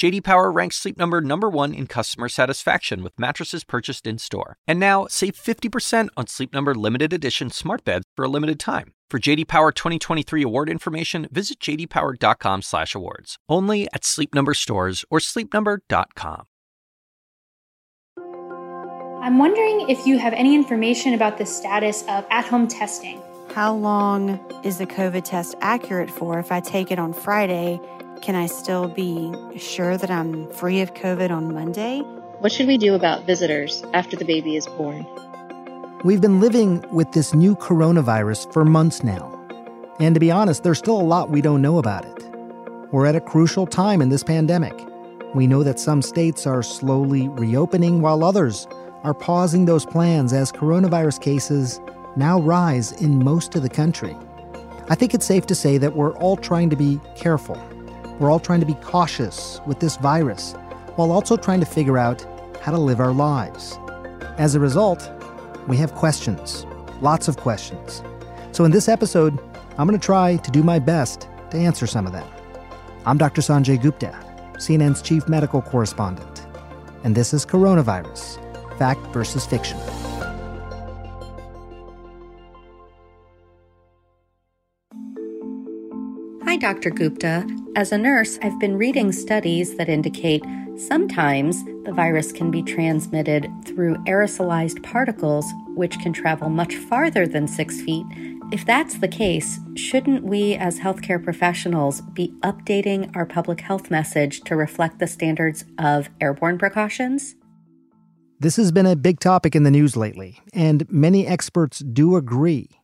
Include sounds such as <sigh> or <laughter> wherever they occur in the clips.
JD Power ranks Sleep Number number 1 in customer satisfaction with mattresses purchased in-store. And now, save 50% on Sleep Number limited edition smart beds for a limited time. For JD Power 2023 award information, visit jdpower.com/awards. Only at Sleep Number stores or sleepnumber.com. I'm wondering if you have any information about the status of at-home testing. How long is the COVID test accurate for? If I take it on Friday, can I still be sure that I'm free of COVID on Monday? What should we do about visitors after the baby is born? We've been living with this new coronavirus for months now. And to be honest, there's still a lot we don't know about it. We're at a crucial time in this pandemic. We know that some states are slowly reopening while others are pausing those plans as coronavirus cases now rise in most of the country. I think it's safe to say that we're all trying to be careful. We're all trying to be cautious with this virus while also trying to figure out how to live our lives. As a result, we have questions, lots of questions. So, in this episode, I'm going to try to do my best to answer some of them. I'm Dr. Sanjay Gupta, CNN's chief medical correspondent, and this is Coronavirus Fact versus Fiction. Hi, Dr. Gupta. As a nurse, I've been reading studies that indicate sometimes the virus can be transmitted through aerosolized particles, which can travel much farther than six feet. If that's the case, shouldn't we as healthcare professionals be updating our public health message to reflect the standards of airborne precautions? This has been a big topic in the news lately, and many experts do agree.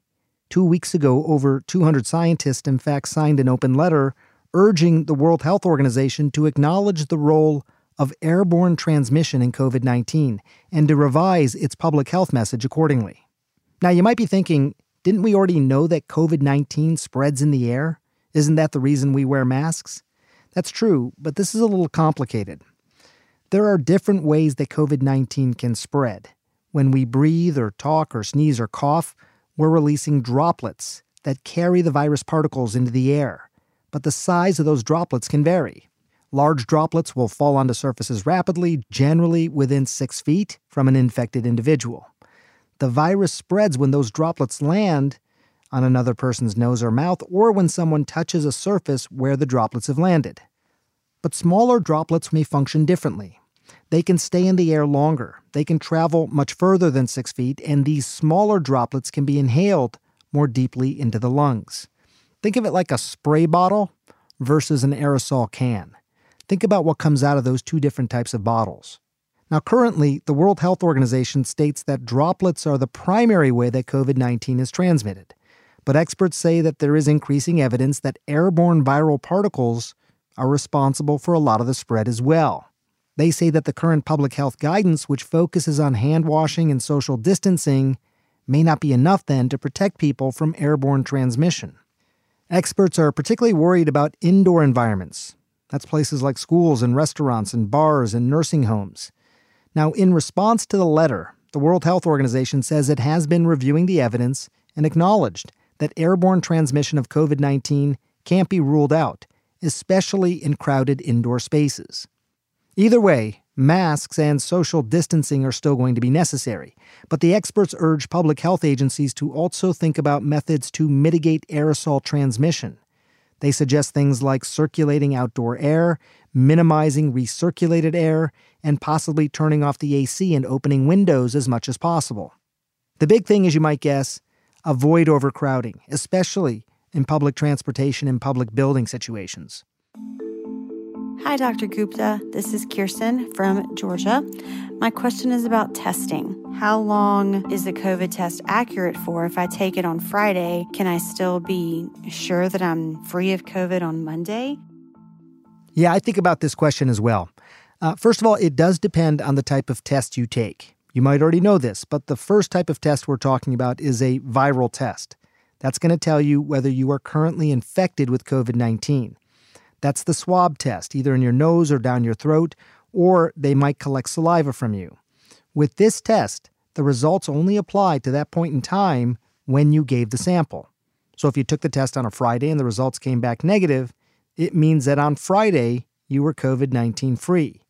Two weeks ago, over 200 scientists, in fact, signed an open letter urging the World Health Organization to acknowledge the role of airborne transmission in COVID 19 and to revise its public health message accordingly. Now, you might be thinking, didn't we already know that COVID 19 spreads in the air? Isn't that the reason we wear masks? That's true, but this is a little complicated. There are different ways that COVID 19 can spread. When we breathe or talk or sneeze or cough, we're releasing droplets that carry the virus particles into the air, but the size of those droplets can vary. Large droplets will fall onto surfaces rapidly, generally within six feet from an infected individual. The virus spreads when those droplets land on another person's nose or mouth, or when someone touches a surface where the droplets have landed. But smaller droplets may function differently. They can stay in the air longer, they can travel much further than six feet, and these smaller droplets can be inhaled more deeply into the lungs. Think of it like a spray bottle versus an aerosol can. Think about what comes out of those two different types of bottles. Now, currently, the World Health Organization states that droplets are the primary way that COVID 19 is transmitted. But experts say that there is increasing evidence that airborne viral particles are responsible for a lot of the spread as well. They say that the current public health guidance, which focuses on hand washing and social distancing, may not be enough then to protect people from airborne transmission. Experts are particularly worried about indoor environments. That's places like schools and restaurants and bars and nursing homes. Now, in response to the letter, the World Health Organization says it has been reviewing the evidence and acknowledged that airborne transmission of COVID 19 can't be ruled out, especially in crowded indoor spaces. Either way, masks and social distancing are still going to be necessary, but the experts urge public health agencies to also think about methods to mitigate aerosol transmission. They suggest things like circulating outdoor air, minimizing recirculated air, and possibly turning off the AC and opening windows as much as possible. The big thing, as you might guess, avoid overcrowding, especially in public transportation and public building situations. Hi, Dr. Gupta. This is Kirsten from Georgia. My question is about testing. How long is the COVID test accurate for? If I take it on Friday, can I still be sure that I'm free of COVID on Monday? Yeah, I think about this question as well. Uh, first of all, it does depend on the type of test you take. You might already know this, but the first type of test we're talking about is a viral test. That's going to tell you whether you are currently infected with COVID 19. That's the swab test, either in your nose or down your throat, or they might collect saliva from you. With this test, the results only apply to that point in time when you gave the sample. So if you took the test on a Friday and the results came back negative, it means that on Friday you were COVID 19 free.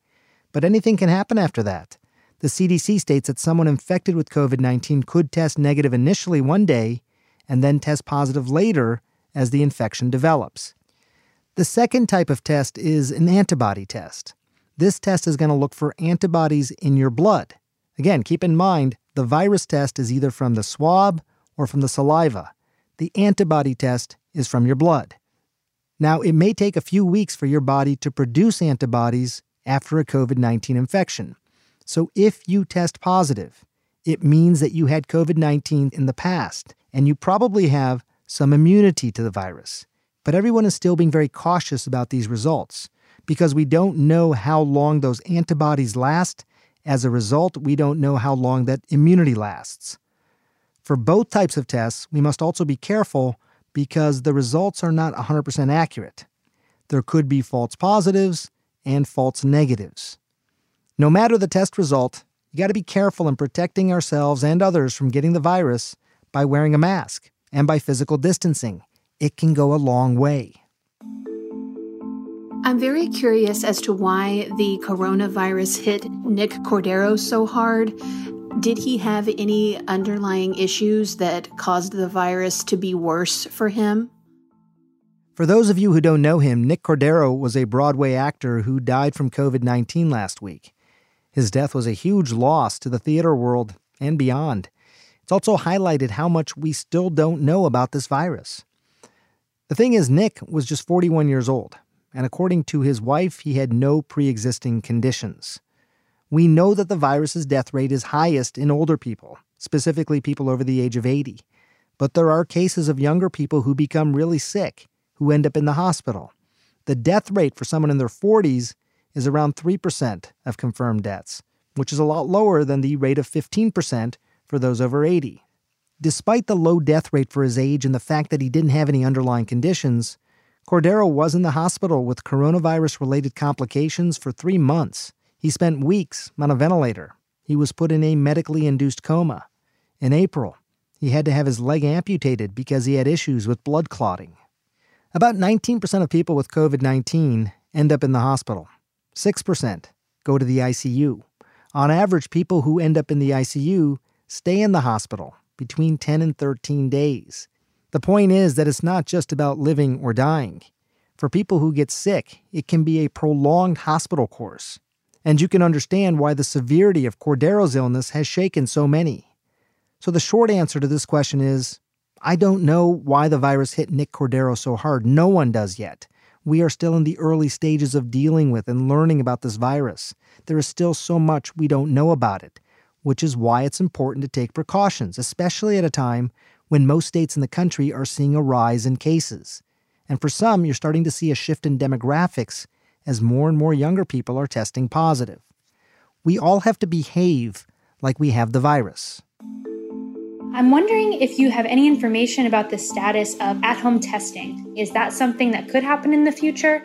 But anything can happen after that. The CDC states that someone infected with COVID 19 could test negative initially one day and then test positive later as the infection develops. The second type of test is an antibody test. This test is going to look for antibodies in your blood. Again, keep in mind the virus test is either from the swab or from the saliva. The antibody test is from your blood. Now, it may take a few weeks for your body to produce antibodies after a COVID 19 infection. So, if you test positive, it means that you had COVID 19 in the past and you probably have some immunity to the virus. But everyone is still being very cautious about these results because we don't know how long those antibodies last. As a result, we don't know how long that immunity lasts. For both types of tests, we must also be careful because the results are not 100% accurate. There could be false positives and false negatives. No matter the test result, you got to be careful in protecting ourselves and others from getting the virus by wearing a mask and by physical distancing. It can go a long way. I'm very curious as to why the coronavirus hit Nick Cordero so hard. Did he have any underlying issues that caused the virus to be worse for him? For those of you who don't know him, Nick Cordero was a Broadway actor who died from COVID 19 last week. His death was a huge loss to the theater world and beyond. It's also highlighted how much we still don't know about this virus. The thing is, Nick was just 41 years old and according to his wife, he had no pre existing conditions. We know that the virus's death rate is highest in older people, specifically people over the age of 80. But there are cases of younger people who become really sick, who end up in the hospital. The death rate for someone in their 40s is around 3% of confirmed deaths, which is a lot lower than the rate of 15% for those over 80. Despite the low death rate for his age and the fact that he didn't have any underlying conditions, Cordero was in the hospital with coronavirus related complications for three months. He spent weeks on a ventilator. He was put in a medically induced coma. In April, he had to have his leg amputated because he had issues with blood clotting. About 19% of people with COVID 19 end up in the hospital, 6% go to the ICU. On average, people who end up in the ICU stay in the hospital between 10 and 13 days. The point is that it's not just about living or dying. For people who get sick, it can be a prolonged hospital course. And you can understand why the severity of Cordero's illness has shaken so many. So the short answer to this question is I don't know why the virus hit Nick Cordero so hard. No one does yet. We are still in the early stages of dealing with and learning about this virus. There is still so much we don't know about it, which is why it's important to take precautions, especially at a time when most states in the country are seeing a rise in cases. And for some, you're starting to see a shift in demographics as more and more younger people are testing positive. We all have to behave like we have the virus. I'm wondering if you have any information about the status of at home testing. Is that something that could happen in the future?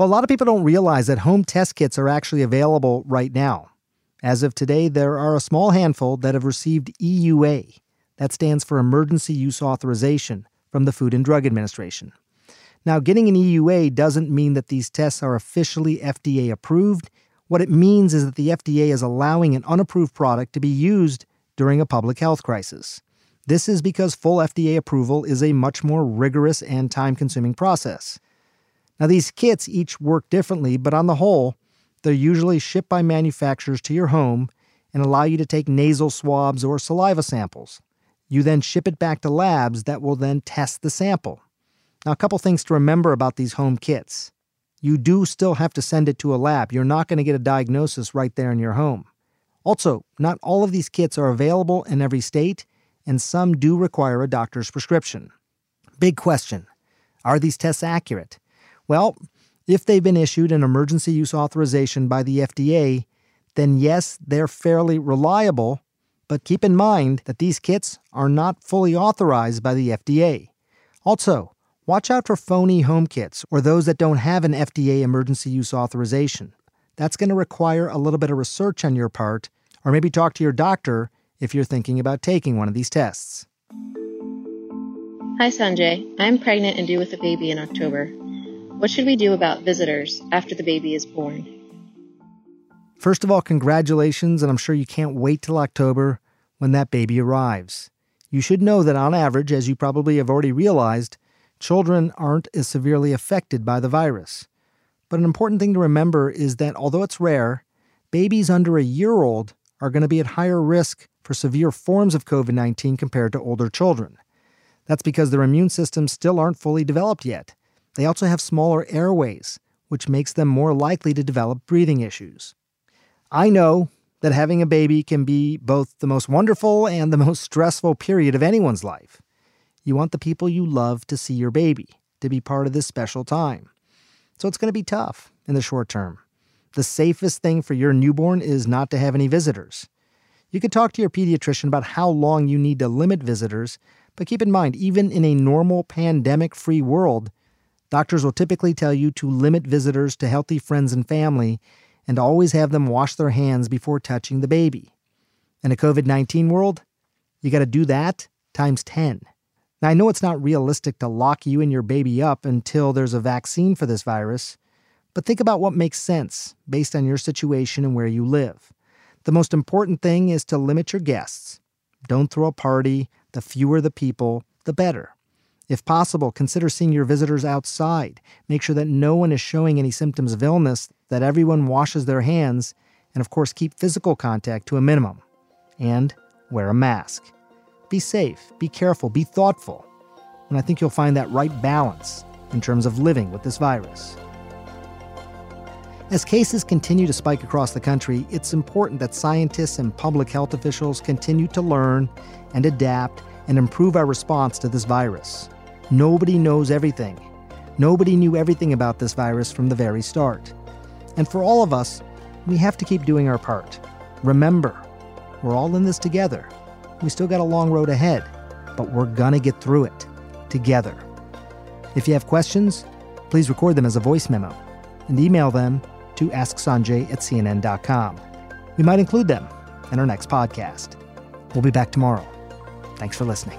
Well, a lot of people don't realize that home test kits are actually available right now. As of today, there are a small handful that have received EUA, that stands for Emergency Use Authorization from the Food and Drug Administration. Now, getting an EUA doesn't mean that these tests are officially FDA approved. What it means is that the FDA is allowing an unapproved product to be used during a public health crisis. This is because full FDA approval is a much more rigorous and time consuming process. Now, these kits each work differently, but on the whole, they're usually shipped by manufacturers to your home and allow you to take nasal swabs or saliva samples. You then ship it back to labs that will then test the sample. Now, a couple things to remember about these home kits. You do still have to send it to a lab. You're not going to get a diagnosis right there in your home. Also, not all of these kits are available in every state, and some do require a doctor's prescription. Big question Are these tests accurate? Well, if they've been issued an emergency use authorization by the FDA, then yes, they're fairly reliable, but keep in mind that these kits are not fully authorized by the FDA. Also, Watch out for phony home kits or those that don't have an FDA emergency use authorization. That's going to require a little bit of research on your part, or maybe talk to your doctor if you're thinking about taking one of these tests. Hi, Sanjay. I'm pregnant and due with a baby in October. What should we do about visitors after the baby is born? First of all, congratulations, and I'm sure you can't wait till October when that baby arrives. You should know that on average, as you probably have already realized, children aren't as severely affected by the virus. But an important thing to remember is that although it's rare, babies under a year old are going to be at higher risk for severe forms of COVID 19 compared to older children. That's because their immune systems still aren't fully developed yet. They also have smaller airways, which makes them more likely to develop breathing issues. I know that having a baby can be both the most wonderful and the <laughs> most stressful period of anyone's life. You want the people you love to see your baby, to be part of this special time. So it's going to be tough in the short term. The safest thing for your newborn is not to have any visitors. You could talk to your pediatrician about how long you need to limit visitors but keep in mind, even in a normal pandemic free world, doctors will typically tell you to limit visitors to healthy friends and family and always have them wash their hands before touching the baby. In a COVID 19 world, you got to do that times 10. Now, I know it's not realistic to lock you and your baby up until there's a vaccine for this virus, but think about what makes sense based on your situation and where you live. The most important thing is to limit your guests. Don't throw a party, the fewer the people, the better. If possible, consider seeing your visitors outside. Make sure that no one is showing any symptoms of illness, that everyone washes their hands, and of course, keep physical contact to a minimum. And wear a mask. Be safe, be careful, be thoughtful. And I think you'll find that right balance in terms of living with this virus. As cases continue to spike across the country, it's important that scientists and public health officials continue to learn and adapt and improve our response to this virus. Nobody knows everything. Nobody knew everything about this virus from the very start. And for all of us, we have to keep doing our part. Remember, we're all in this together. We still got a long road ahead, but we're gonna get through it together. If you have questions, please record them as a voice memo and email them to asksanjay at cnn.com. We might include them in our next podcast. We'll be back tomorrow. Thanks for listening.